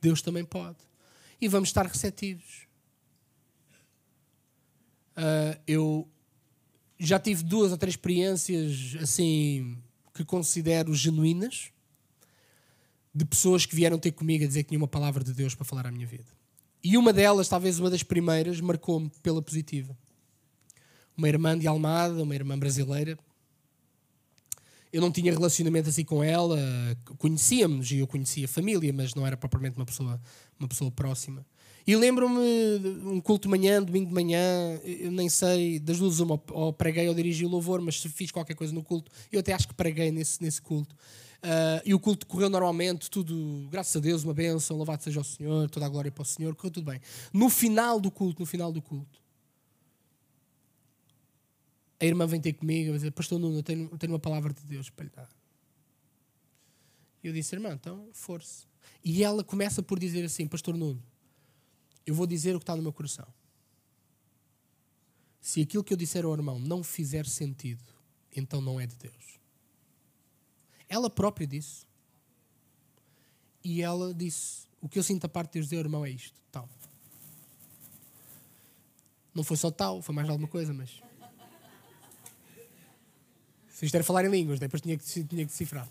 Speaker 1: Deus também pode. E vamos estar receptivos. Uh, eu já tive duas ou três experiências assim que considero genuínas de pessoas que vieram ter comigo a dizer que tinha uma palavra de Deus para falar à minha vida. E uma delas, talvez uma das primeiras, marcou-me pela positiva. Uma irmã de Almada, uma irmã brasileira, eu não tinha relacionamento assim com ela, conhecíamos e eu conhecia a família, mas não era propriamente uma pessoa, uma pessoa próxima. E lembro-me um culto de manhã, domingo de manhã, eu nem sei, das duas uma, ou preguei ou dirigi o louvor, mas se fiz qualquer coisa no culto, eu até acho que preguei nesse, nesse culto. Uh, e o culto correu normalmente, tudo, graças a Deus, uma bênção, louvado seja o Senhor, toda a glória para o Senhor, correu tudo bem. No final do culto, no final do culto, a irmã vem ter comigo e dizer, pastor Nuno, eu tenho, eu tenho uma palavra de Deus para lhe dar. E eu disse, irmã, então, força. E ela começa por dizer assim, pastor Nuno, eu vou dizer o que está no meu coração. Se aquilo que eu disser ao irmão não fizer sentido, então não é de Deus. Ela própria disse. E ela disse: O que eu sinto a parte de Deus dizer irmão é isto, tal. Não foi só tal, foi mais alguma coisa, mas. Se isto era falar em línguas, depois tinha que, tinha que decifrar.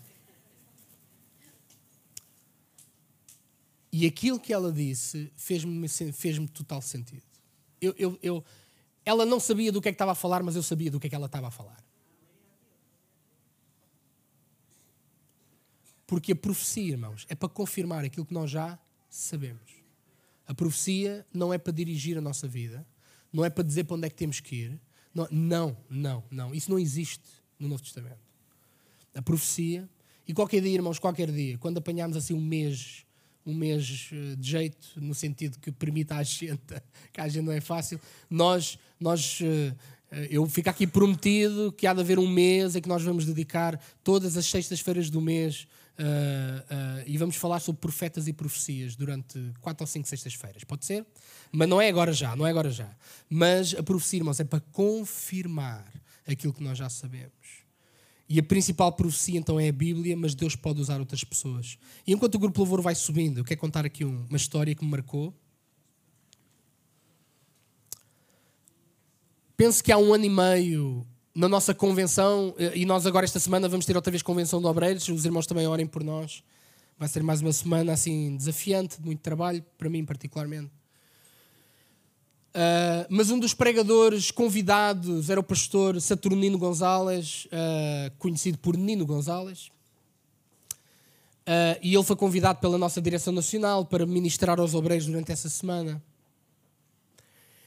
Speaker 1: E aquilo que ela disse fez-me fez total sentido. Eu, eu, eu, ela não sabia do que é que estava a falar, mas eu sabia do que é que ela estava a falar. Porque a profecia, irmãos, é para confirmar aquilo que nós já sabemos. A profecia não é para dirigir a nossa vida, não é para dizer para onde é que temos que ir. Não, não, não. não. Isso não existe no Novo Testamento. A profecia. E qualquer dia, irmãos, qualquer dia, quando apanharmos assim um mês, um mês eh, de jeito, no sentido que permita à agenda, que a agenda não é fácil, nós, nós eh, eh, eu fico aqui prometido que há de haver um mês em que nós vamos dedicar todas as sextas-feiras do mês uh, uh, e vamos falar sobre profetas e profecias durante quatro ou cinco sextas-feiras. Pode ser? Mas não é agora já, não é agora já. Mas a profecia, irmãos, é para confirmar aquilo que nós já sabemos. E a principal profecia então é a Bíblia, mas Deus pode usar outras pessoas. E enquanto o grupo Louvor vai subindo, eu quero contar aqui uma história que me marcou. Penso que há um ano e meio, na nossa convenção, e nós agora esta semana vamos ter outra vez convenção de obreiros, os irmãos também orem por nós. Vai ser mais uma semana assim desafiante, de muito trabalho, para mim particularmente. Uh, mas um dos pregadores convidados era o pastor Saturnino Gonzalez, uh, conhecido por Nino Gonzalez. Uh, e ele foi convidado pela nossa direção nacional para ministrar aos obreiros durante essa semana.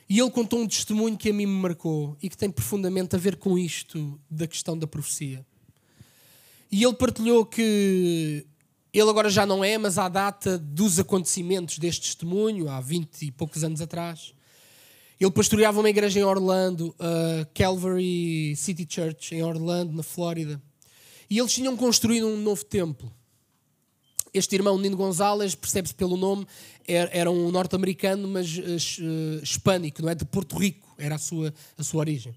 Speaker 1: E ele contou um testemunho que a mim me marcou e que tem profundamente a ver com isto da questão da profecia. E ele partilhou que ele agora já não é, mas à data dos acontecimentos deste testemunho, há 20 e poucos anos atrás, ele pastoreava uma igreja em Orlando, a Calvary City Church, em Orlando, na Flórida. E eles tinham construído um novo templo. Este irmão, Nino Gonzalez, percebe-se pelo nome, era, um norte-americano, mas uh, hispânico, não é? De Porto Rico, era a sua, a sua origem.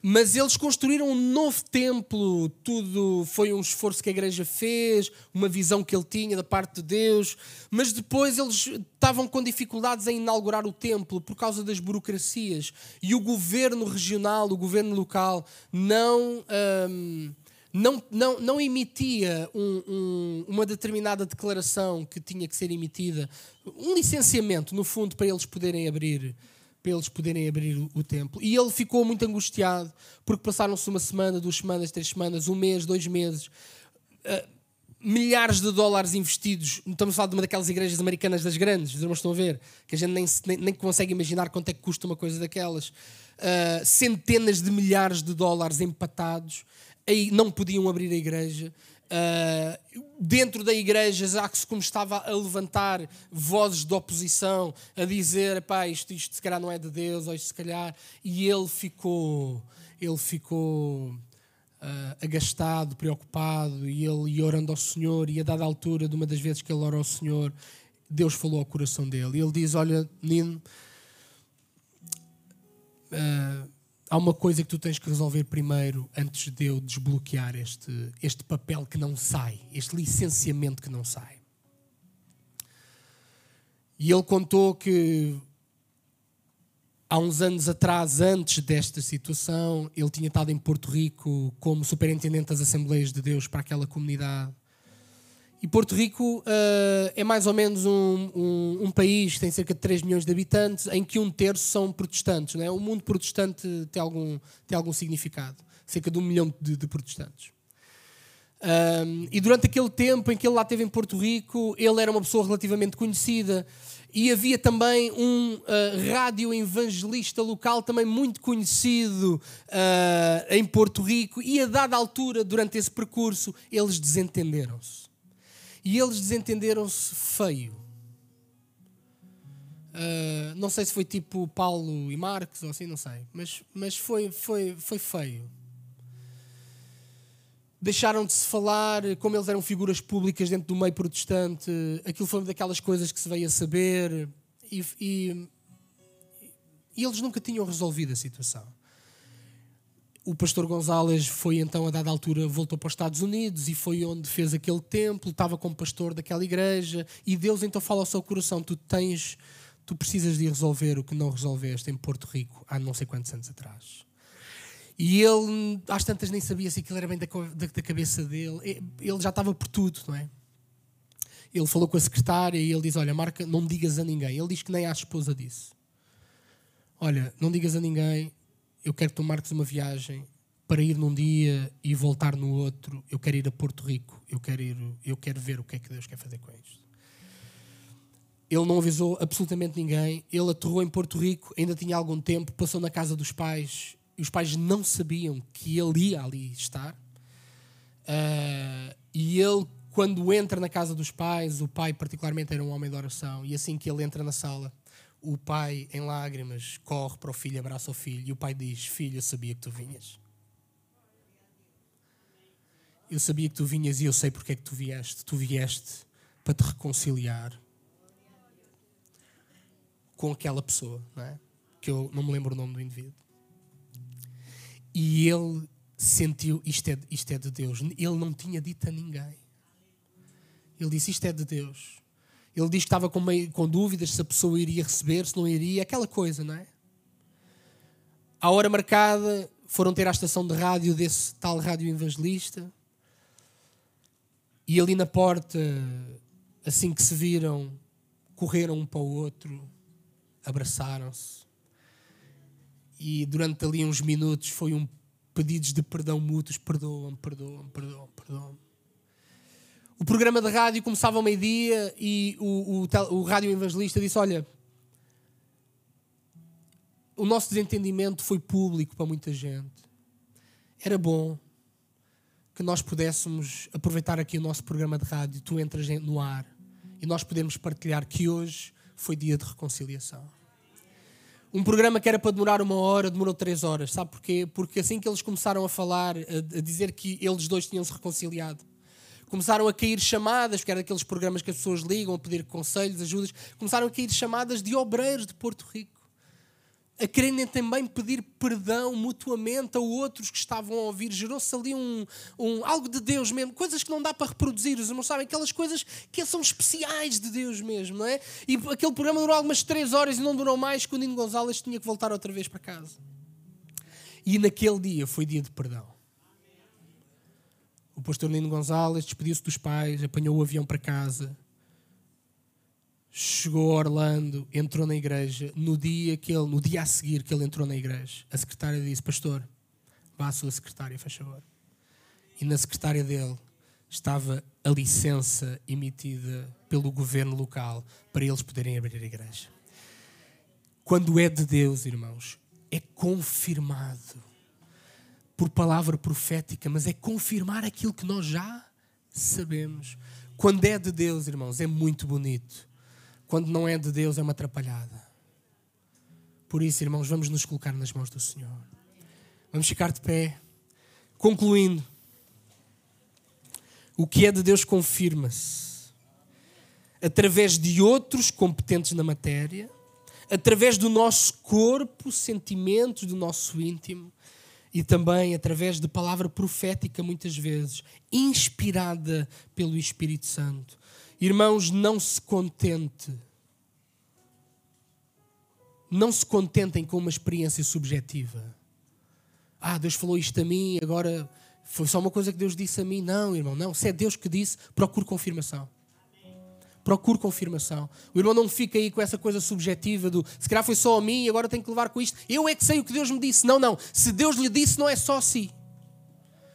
Speaker 1: Mas eles construíram um novo templo, tudo foi um esforço que a igreja fez, uma visão que ele tinha da parte de Deus, mas depois eles estavam com dificuldades em inaugurar o templo por causa das burocracias e o governo regional, o governo local, não. Um, não, não, não emitia um, um, uma determinada declaração que tinha que ser emitida, um licenciamento, no fundo, para eles poderem abrir para eles poderem abrir o, o templo. E ele ficou muito angustiado, porque passaram-se uma semana, duas semanas, três semanas, um mês, dois meses, uh, milhares de dólares investidos. Estamos a falar de uma daquelas igrejas americanas das grandes, os irmãos estão a ver, que a gente nem, nem, nem consegue imaginar quanto é que custa uma coisa daquelas. Uh, centenas de milhares de dólares empatados aí não podiam abrir a igreja. Uh, dentro da igreja já que se como estava a levantar vozes de oposição, a dizer, pá, isto, isto se calhar não é de Deus, ou isto se calhar, e ele ficou, ele ficou uh, agastado, preocupado, e ele ia orando ao Senhor, e a dada altura, de uma das vezes que ele ora ao Senhor, Deus falou ao coração dele, e ele diz, olha, Nino, uh, há uma coisa que tu tens que resolver primeiro antes de eu desbloquear este, este papel que não sai, este licenciamento que não sai. E ele contou que há uns anos atrás, antes desta situação, ele tinha estado em Porto Rico como superintendente das Assembleias de Deus para aquela comunidade. E Porto Rico uh, é mais ou menos um, um, um, país que tem cerca de 3 milhões de habitantes, em que um terço são protestantes. Não é? O mundo protestante tem algum, tem algum significado. Cerca de um milhão de, de protestantes. Um, e durante aquele tempo em que ele lá esteve em Porto Rico, ele era uma pessoa relativamente conhecida. E havia também um uh, rádio evangelista local também muito conhecido uh, em Porto Rico. E a dada altura, durante esse percurso, eles desentenderam-se. E eles desentenderam-se feio. Uh, não sei se foi tipo Paulo e Marcos ou assim, não sei. Mas, mas foi, foi, foi feio. Deixaram de se falar, como eles eram figuras públicas dentro do meio protestante, aquilo foi uma daquelas coisas que se veio a saber e, e, e eles nunca tinham resolvido a situação o pastor Gonzalez foi então, a dada altura, voltou para os Estados Unidos e foi onde fez aquele templo, estava como pastor daquela igreja e Deus então fala ao seu coração: tu tens, tu precisas de resolver o que não resolveste em Porto Rico há não sei quantos anos atrás. E ele, às tantas, nem sabia se aquilo era bem da, da, da cabeça dele. Ele já estava por tudo, não é? Ele falou com a secretária e ele diz: Olha, Marca, não digas a ninguém. Ele diz que nem à esposa disse: Olha, não digas a ninguém, eu quero que tu marques uma viagem para ir num dia e voltar no outro. Eu quero ir a Porto Rico. Eu quero ir, eu quero ver o que é que Deus quer fazer com isto. Ele não avisou absolutamente ninguém. Ele aterrou em Porto Rico, ainda tinha algum tempo, passou na casa dos pais e os pais não sabiam que ele ia ali estar. Uh, e ele, quando entra na casa dos pais, o pai particularmente era um homem de oração, e assim que ele entra na sala, o pai, em lágrimas, corre para o filho, abraça o filho, e o pai diz: Filho, eu sabia que tu vinhas. Eu sabia que tu vinhas e eu sei porque é que tu vieste. Tu vieste para te reconciliar com aquela pessoa, não é? que eu não me lembro o nome do indivíduo. E ele sentiu isto é, isto é de Deus. Ele não tinha dito a ninguém. Ele disse isto é de Deus. Ele disse que estava com, meio, com dúvidas se a pessoa iria receber, se não iria, aquela coisa, não é? À hora marcada, foram ter à estação de rádio desse tal rádio evangelista. E ali na porta, assim que se viram, correram um para o outro, abraçaram-se. E durante ali uns minutos foi um pedidos de perdão mútuos, perdoa-me, perdoa-me, perdoa-me, perdoa-me. O programa da rádio começava ao meio-dia e o, o, o rádio evangelista disse: Olha, o nosso desentendimento foi público para muita gente. Era bom que nós pudéssemos aproveitar aqui o nosso programa de rádio, tu entras no ar, e nós podemos partilhar que hoje foi dia de reconciliação. Um programa que era para demorar uma hora, demorou três horas. Sabe porquê? Porque assim que eles começaram a falar, a, dizer que eles dois tinham se reconciliado, começaram a cair chamadas, porque era daqueles programas que as pessoas ligam a pedir conselhos, ajudas, começaram a cair chamadas de obreiros de Porto Rico a quererem também pedir perdão mutuamente a outros que estavam a ouvir. Gerou-se ali um, um, algo de Deus mesmo, coisas que não dá para reproduzir, os irmãos sabem, aquelas coisas que são especiais de Deus mesmo, não é? E aquele programa durou algumas três horas e não durou mais que o Nino Gonzalez tinha que voltar outra vez para casa. E naquele dia foi dia de perdão. O pastor Nino Gonzalez despediu-se dos pais, apanhou o avião para casa, chegou a Orlando, entrou na igreja. No dia que ele, no dia a seguir que ele entrou na igreja, a secretária disse: Pastor, vá à sua secretária, faz favor. E na secretária dele estava a licença emitida pelo governo local para eles poderem abrir a igreja. Quando é de Deus, irmãos, é confirmado por palavra profética, mas é confirmar aquilo que nós já sabemos. Quando é de Deus, irmãos, é muito bonito quando não é de Deus, é uma atrapalhada. Por isso, irmãos, vamos nos colocar nas mãos do Senhor. Vamos ficar de pé. Concluindo, o que é de Deus confirma-se através de outros competentes na matéria, através do nosso corpo, sentimentos do nosso íntimo e também através de palavra profética, muitas vezes, inspirada pelo Espírito Santo. Irmãos, não se contente. Não se contentem com uma experiência subjetiva. Ah, Deus falou isto a mim, agora foi só uma coisa que Deus disse a mim. Não, irmão, não. Se é Deus que disse, procure confirmação. Procure confirmação. O irmão não fica aí com essa coisa subjetiva do se calhar foi só a mim e agora tenho que levar com isto. Eu é que sei o que Deus me disse. Não, não. Se Deus lhe disse, não é só a si.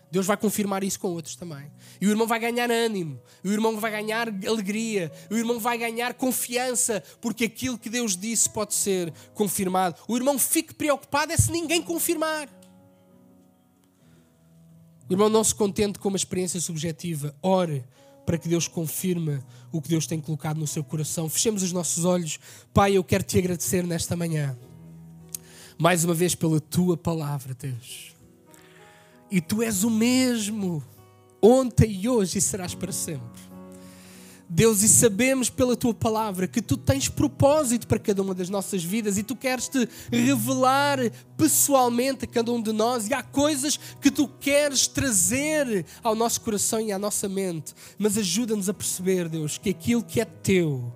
Speaker 1: Deus vai confirmar isso com outros também. E o irmão vai ganhar ânimo, o irmão vai ganhar alegria, o irmão vai ganhar confiança, porque aquilo que Deus disse pode ser confirmado. O irmão fique preocupado é se ninguém confirmar. O irmão não se contente com uma experiência subjetiva, ore para que Deus confirme o que Deus tem colocado no seu coração. Fechemos os nossos olhos. Pai, eu quero te agradecer nesta manhã, mais uma vez pela tua palavra, Deus. E tu és o mesmo, ontem e hoje e serás para sempre. Deus, e sabemos pela tua palavra que tu tens propósito para cada uma das nossas vidas e tu queres te revelar pessoalmente a cada um de nós e há coisas que tu queres trazer ao nosso coração e à nossa mente. Mas ajuda-nos a perceber, Deus, que aquilo que é teu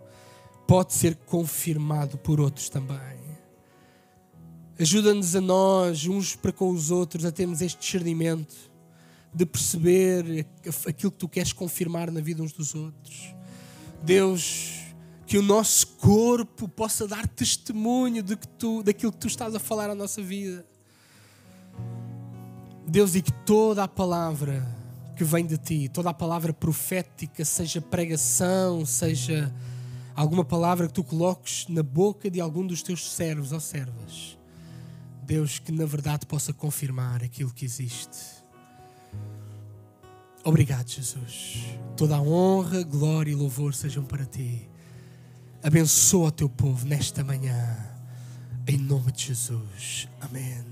Speaker 1: pode ser confirmado por outros também. Ajuda-nos a nós, uns para com os outros, a termos este discernimento de perceber aquilo que tu queres confirmar na vida uns dos outros. Deus, que o nosso corpo possa dar testemunho de que tu, daquilo que tu estás a falar à nossa vida. Deus, e que toda a palavra que vem de ti, toda a palavra profética, seja pregação, seja alguma palavra que tu coloques na boca de algum dos teus servos ou servas, Deus, que na verdade possa confirmar aquilo que existe. Obrigado, Jesus. Toda a honra, glória e louvor sejam para ti. Abençoa o teu povo nesta manhã. Em nome de Jesus. Amém.